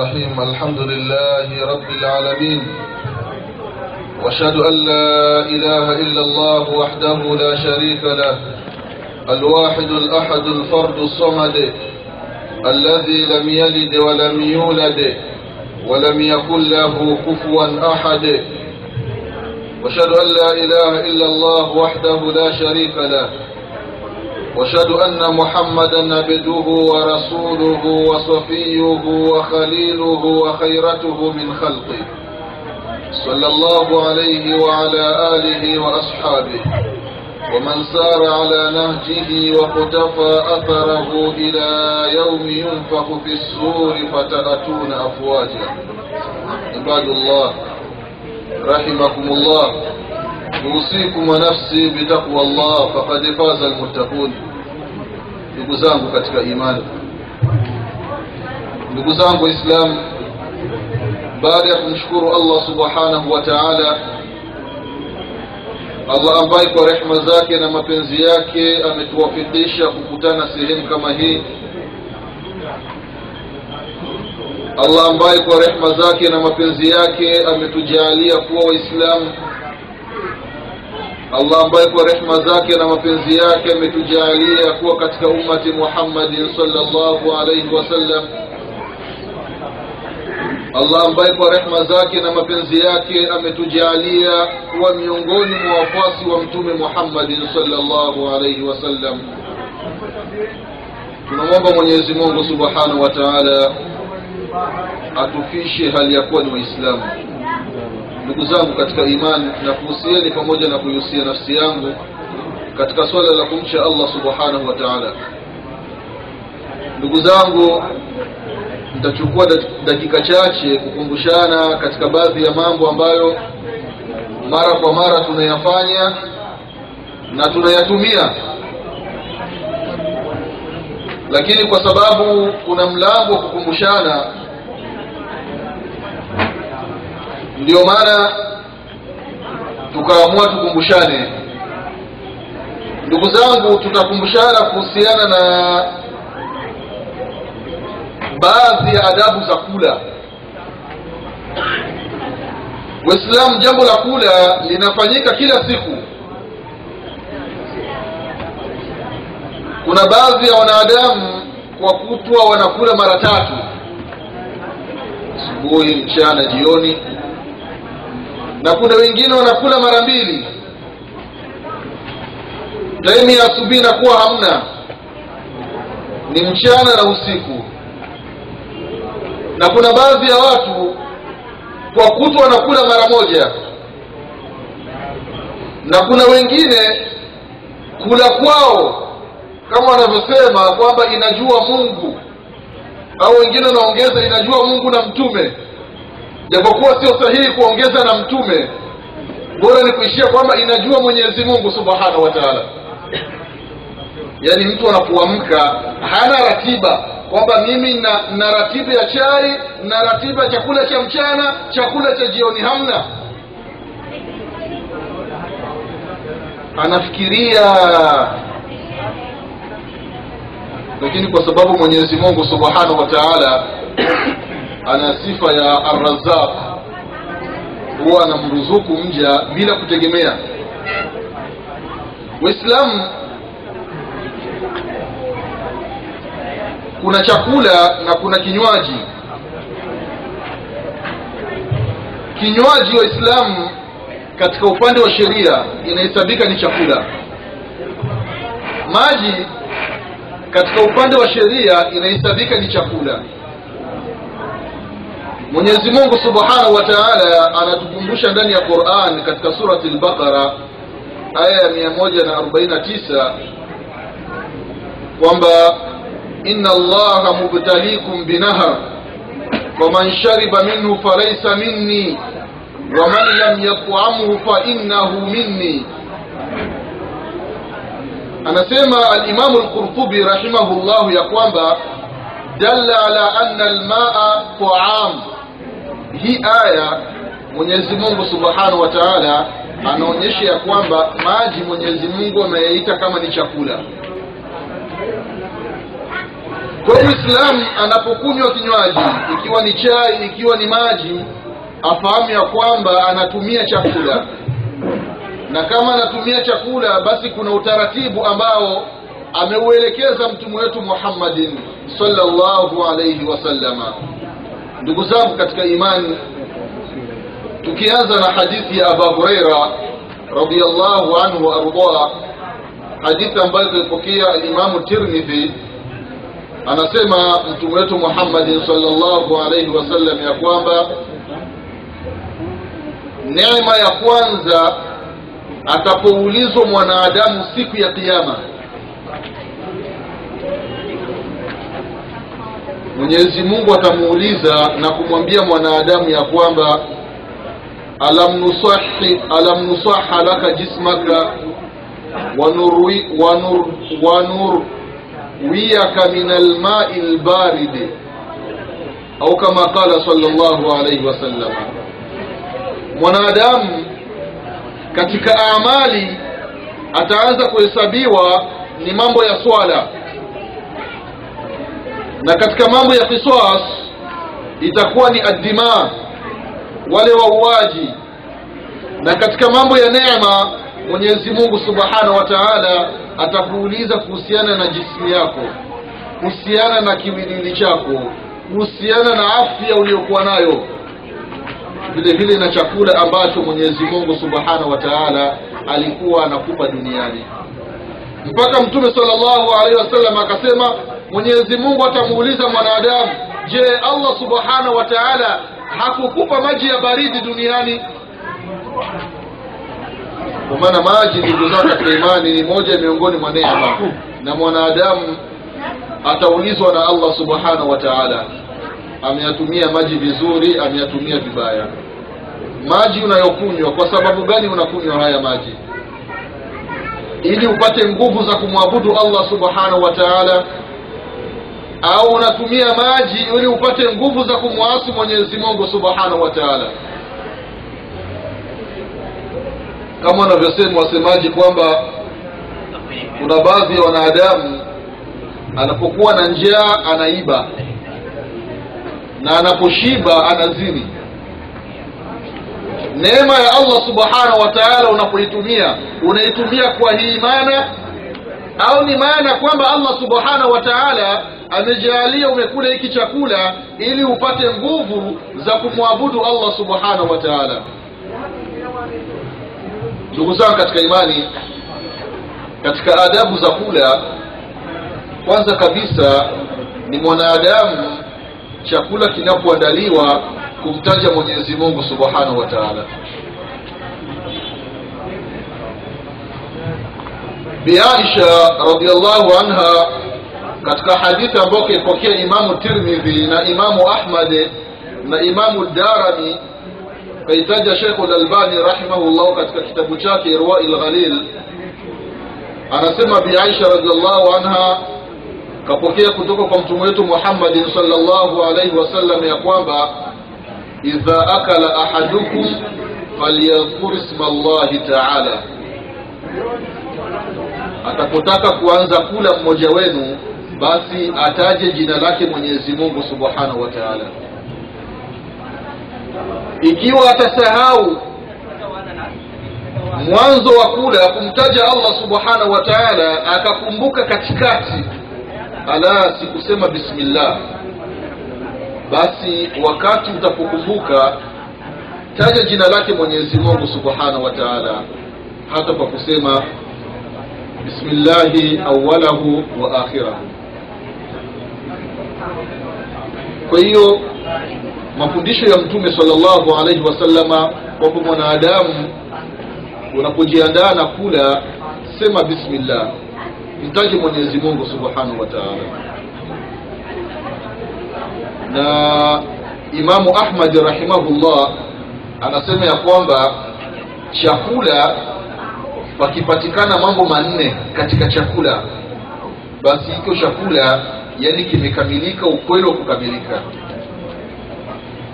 الرحيم الحمد لله رب العالمين. وأشهد أن لا إله إلا الله وحده لا شريك له الواحد الأحد الفرد الصمد الذي لم يلد ولم يولد ولم يكن له كفوا أحد. وأشهد أن لا إله إلا الله وحده لا شريك له وأشهد أن محمدا عبده ورسوله وصفيه وخليله وخيرته من خلقه. صلى الله عليه وعلى آله وأصحابه. ومن سار على نهجه وقتفى أثره إلى يوم ينفخ في السور فتأتون أفواجا. عباد الله رحمكم الله. usikum wa nafsi bitaqwa Allah faqad faza almuttaqun ndugu zangu katika imani ndugu zangu islam baada ya kumshukuru Allah subhanahu wa ta'ala Allah ambaye kwa rehma zake na mapenzi yake ametuwafikisha kukutana sehemu kama hii Allah ambaye kwa rehma zake na mapenzi yake ametujalia kuwa waislamu allah ambaye kwa rehma zake na mapenzi yake ametujaalia kuwa katika ummati muhammadin salllahu alaihi wasallam allah ambaye kwa rehma zake na mapenzi yake ametujaalia kuwa miongoni mwa wafuasi wa mtume muhammadin salllahu alaihi wasallam tunamwomba mwenyezi mungu subhanahu wa taala atufishe hali ya kuwa ni waislamu ndugu zangu katika imani na kuhusieni pamoja na kuihusia nafsi yangu katika swala la kumcha allah subhanahu wa taala. Ndugu zangu nitachukua dakika chache kukumbushana katika baadhi ya mambo ambayo mara kwa mara tunayafanya na tunayatumia. Lakini kwa sababu kuna mlango wa kukumbushana ndio maana tukaamua tukumbushane. Ndugu zangu tutakumbushana kuhusiana na baadhi ya adabu za kula. Waislamu jambo la kula linafanyika kila siku. Kuna baadhi ya wanadamu kwa kutwa wanakula mara tatu. Asubuhi mchana jioni na kuna wengine wanakula mara mbili. Taimu ya asubuhi inakuwa hamna. Ni mchana na usiku. Na kuna baadhi ya watu kwa kutwa wanakula mara moja. Na kuna wengine kula kwao kama wanavyosema kwamba inajua mungu. Au wengine wanaongeza inajua mungu na mtume japokuwa sio sahihi kuongeza na mtume bora ni kuishia kwamba inajua mwenyezi mungu subhanahu wa taala. Yaani mtu anapoamka hana ratiba kwamba mimi na, na ratiba ya chai na ratiba chakula cha mchana chakula cha jioni hamna. Anafikiria. Lakini kwa sababu mwenyezi mungu subhanahu wa taala ana sifa ya arrazaq huwa anamruzuku mja bila kutegemea. Waislamu kuna chakula na kuna kinywaji. Kinywaji waislamu katika upande wa sheria inahesabika ni chakula. Maji katika upande wa sheria inahesabika ni chakula mwenyezi mungu subhanahu wa taala anatukumbusha ndani ya quran katika surati lbaqara aya ya mia moja na arobaini na tisa kwamba ina allaha mubtalikum binahar faman shariba minhu falaisa minni waman lam yatamhu fainnahu minni. Anasema alimamu lqurtubi rahimahullahu ya kwamba dalla ala anna almaa taam hii aya mwenyezi mungu subhanahu wa taala anaonyesha ya kwamba maji mwenyezi mungu ameyaita kama ni chakula. Kwa hiyo anapokunywa kinywaji ikiwa ni chai ikiwa ni maji afahamu ya kwamba anatumia chakula. Na kama anatumia chakula basi kuna utaratibu ambao ameuelekeza mtume wetu muhammadin salllahu alaihi wasallama ndugu zangu katika imani tukianza na hadithi ya aba hureira radiallahu anhu waardah hadithi ambayo tuipokea alimamu tirmidhi anasema mtume wetu muhammadin sallallahu alaihi wasallam ya kwamba neema ya kwanza atapoulizwa mwanadamu siku ya kiyama mwenyezi mungu atamuuliza na kumwambia mwanadamu ya kwamba alam nusahi alam nusaha laka jismaka wanurwi wanurwiyaka min almai lbaridi au kama qala sallallahu alaihi wasallam mwanadamu katika amali ataanza kuhesabiwa ni mambo ya swala na katika mambo ya qisas itakuwa ni addima wale wauaji. Na katika mambo ya neema mwenyezi mungu subhanahu wa taala atakuuliza kuhusiana na jismu yako kuhusiana na kiwiliwili chako kuhusiana na afya uliyokuwa nayo. Vile vile na chakula ambacho mwenyezi mungu subhanahu wa taala alikuwa anakupa duniani. Mpaka mtume salllahu alaihi wasallam akasema mwenyezi mungu atamuuliza mwanadamu je allah subhanahu wa taala hakukupa maji ya baridi duniani? Kwa maana maji ndugu zao katika imani ni moja miongoni mwa neema. Na mwanadamu ataulizwa na allah subhanahu wa taala ameyatumia maji vizuri ameyatumia vibaya? Maji unayokunywa kwa sababu gani unakunywa haya maji? Ili upate nguvu za kumwabudu allah subhanahu wa taala au unatumia maji ili upate nguvu za kumwasi mwenyezi mungu subhanahu wa taala. Kama wanavyosema wasemaji kwamba kuna baadhi ya wanadamu anapokuwa na njaa anaiba na anaposhiba anazini. Neema ya allah subhanahu wa taala unapoitumia unaitumia kwa hii maana au ni maana kwamba allah subhanahu wa taala amejaalia umekula hiki chakula ili upate nguvu za kumwabudu allah subhanahu wa taala. Ndugu zangu katika imani katika adabu za kula kwanza kabisa ni mwanadamu chakula kinapoandaliwa kumtaja mwenyezi mungu subhanahu wa taala. Biaisha radiallahu anha katika hadithi ambayo kaipokea imamu tirmidhi na imamu ahmad na imamu darami kaitaja shekhu lalbani rahimahullahu katika kitabu chake irwai lghalil anasema biaisha radiallahu anha kapokea kutoka kwa mtume wetu muhammadin salllahu alaihi wasallam ya kwamba idha akala ahadukum falyadhkur isma llahi taala. Atapotaka kuanza kula mmoja wenu basi ataje jina lake mwenyezi mungu subhanahu wa taala. Ikiwa atasahau mwanzo wa kula kumtaja allah subhanahu wa taala akakumbuka katikati ala sikusema bismillah. Basi wakati utapokumbuka taja jina lake mwenyezi mungu subhanahu wa taala. Hata kwa kusema bismillahi awalahu wa akhirahu kwa hiyo mafundisho ya mtume salllahu alaihi wasallama kwamba mwanadamu unapojiandaa na kula sema bismillah. Mtaje mwenyezi mungu subhanahu wa taala. Na imamu ahmadi rahimahullah anasema ya kwamba chakula pakipatikana mambo manne katika chakula basi hiko chakula yani kimekamilika ukweli wa kukamilika.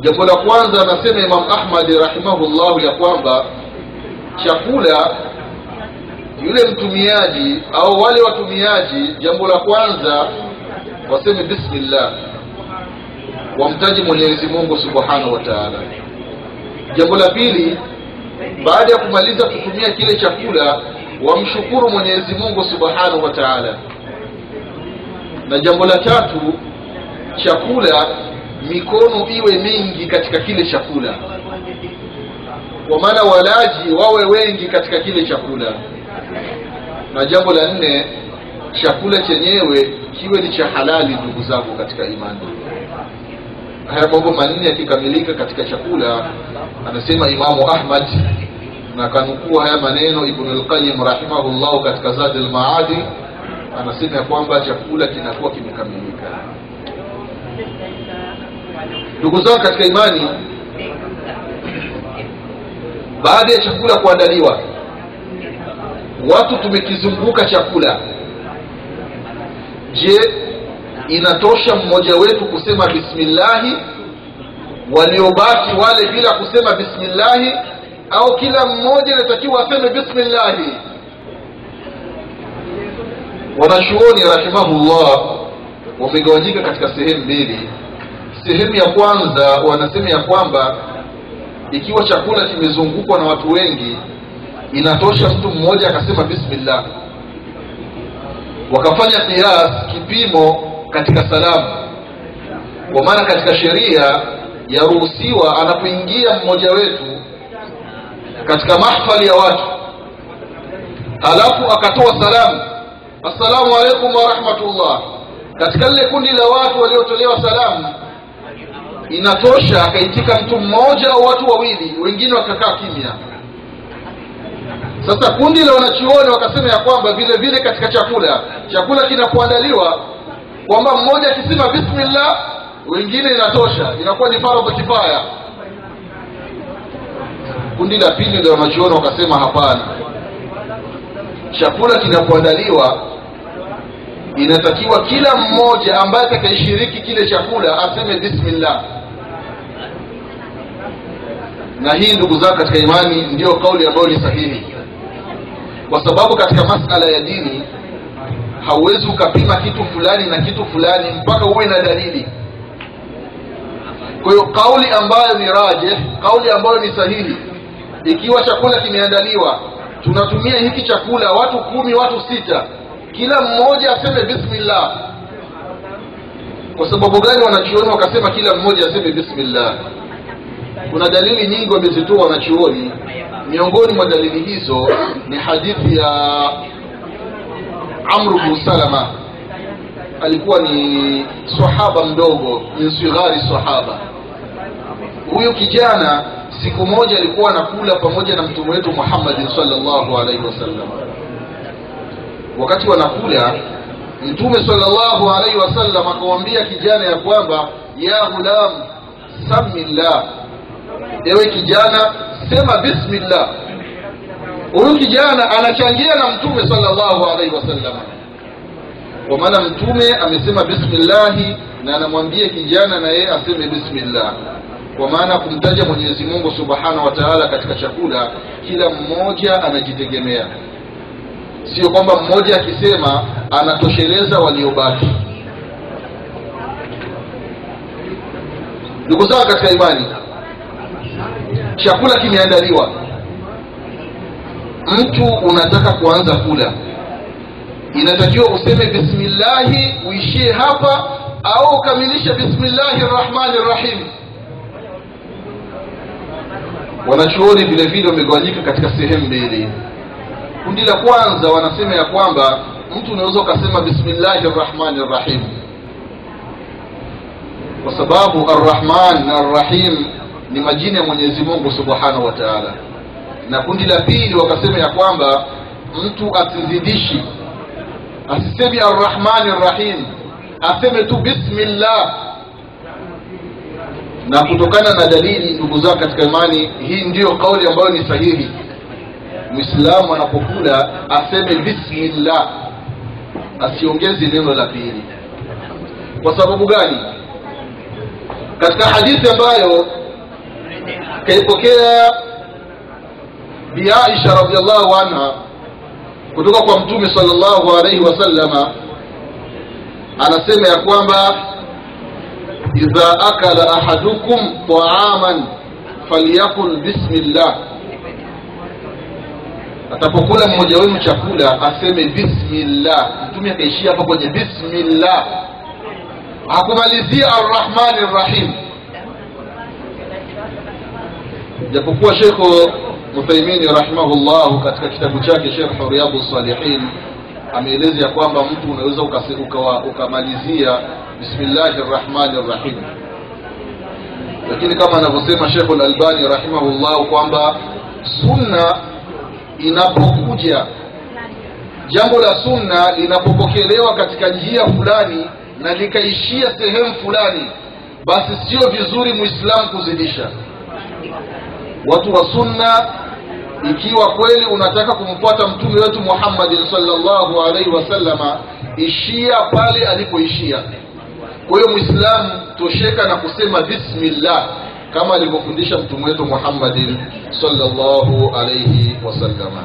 Jambo la kwanza anasema imam ahmadi rahimahullahu ya kwamba chakula yule mtumiaji au wale watumiaji jambo la kwanza waseme bismillah wamtaji mwenyezi mungu subhanahu wa taala. Jambo la pili baada ya kumaliza kutumia kile chakula wamshukuru mwenyezi mungu subhanahu wa taala na jambo la tatu chakula mikono iwe mingi katika kile chakula. Kwa maana walaji wawe wengi katika kile chakula. Na jambo la nne chakula chenyewe kiwe ni cha halali ndugu zangu katika imani. Haya mambo manne yakikamilika katika chakula anasema imamu ahmad na kanukuu haya maneno ibnu lqayim rahimahullahu katika zadi lmaadi anasema ya kwamba chakula kinakuwa kimekamilika. Ndugu zangu katika imani baada ya chakula kuandaliwa watu tumekizunguka chakula. Je inatosha mmoja wetu kusema bismillahi waliobaki wale bila kusema bismillahi au kila mmoja inatakiwa aseme bismillahi wanachuoni rahimahullah wamegawanyika katika sehemu mbili. Sehemu ya kwanza wanasema ya kwamba ikiwa chakula kimezungukwa na watu wengi inatosha mtu mmoja akasema bismillah. Wakafanya kias kipimo katika salamu. Kwa maana katika sheria yaruhusiwa anapoingia mmoja wetu katika mahfali ya watu halafu akatoa salamu assalamu alaikum warahmatullah katika lile kundi la watu waliotolewa salamu inatosha akaitika mtu mmoja au watu wawili wengine wakakaa kimya. Sasa kundi la wanachuoni wakasema ya kwamba vile vile katika chakula chakula kinapoandaliwa kwamba mmoja akisema bismillah wengine inatosha inakuwa ni faradhi kifaya. Kundi la pili la wanachuoni wakasema hapana. Chakula kinapoandaliwa inatakiwa kila mmoja ambaye atakayeshiriki kile chakula aseme bismillah. Na hii ndugu zangu katika imani ndiyo kauli ambayo ni sahihi. Kwa sababu katika masala ya dini hauwezi ukapima kitu fulani na kitu fulani mpaka uwe na dalili. Kwa hiyo kauli ambayo ni raje kauli ambayo ni sahihi ikiwa chakula kimeandaliwa tunatumia hiki chakula watu kumi watu sita kila mmoja aseme bismillah. Kwa sababu gani wanachuoni wakasema kila mmoja aseme bismillah? Kuna dalili nyingi wamezitoa wanachuoni. Miongoni mwa dalili hizo ni hadithi ya amru bnu salama. Alikuwa ni sahaba mdogo min sighari sahaba. Huyu kijana siku moja alikuwa anakula pamoja na mtume wetu muhammadin salllahu alaihi wasallam wakati wanakula mtume salllahu alaihi wasallam akamwambia kijana ya kwamba ya ghulam samillah. Ewe kijana sema bismillah. Huyu kijana anachangia na mtume salllahu alaihi wasallam. Kwa maana mtume amesema bismillahi na anamwambia kijana na yeye aseme bismillah. Kwa maana kumtaja mwenyezi mungu subhanahu wa taala katika chakula kila mmoja anajitegemea sio kwamba mmoja akisema anatosheleza waliobaki. Ndugu zangu katika imani chakula kimeandaliwa. Mtu unataka kuanza kula. Inatakiwa useme bismillahi uishie hapa au ukamilishe bismillahi rrahmani rrahim wanachuoni vile vile wamegawanyika katika sehemu mbili kundi la kwanza wanasema ya kwamba mtu unaweza ukasema bismillahi rrahmani rrahim. Kwa sababu arrahman na arrahim ni majina ya mwenyezi mungu subhanahu wa taala. Na kundi la pili wakasema ya kwamba mtu asizidishi asisemi arrahmani rrahim aseme tu bismillah. Na kutokana na dalili ndugu zao katika imani hii ndiyo kauli ambayo ni sahihi mwislamu anapokula aseme bismillah asiongezi neno la pili kwa sababu gani katika hadithi ambayo kaipokea bi aisha radiallahu anha kutoka kwa mtume salllahu alaihi wasallama anasema ya kwamba idha akala ahadukum taaman falyakul bismillah atapokula mmoja wenu chakula aseme bismillah. Mtume akaishia hapo kwenye bismillah. Hakumalizia arrahmani rrahim japokuwa shekhu Uthaimini rahimahullahu katika kitabu chake sherhu riyadu salihin ameeleza kwamba mtu unaweza ukamalizia bismillahi rrahmani rrahim lakini kama anavyosema shekhu lalbani rahimahullahu kwamba sunna inapokuja jambo la sunna linapopokelewa katika njia fulani na likaishia sehemu fulani basi sio vizuri muislamu kuzidisha. Watu wa sunna ikiwa kweli unataka kumfuata mtume wetu muhammadin salllahu alaihi wasallama ishia pale alipoishia. Kwa hiyo mwislamu tosheka na kusema bismillah kama alivyofundisha mtume wetu muhammadin salllahu alaihi wasallama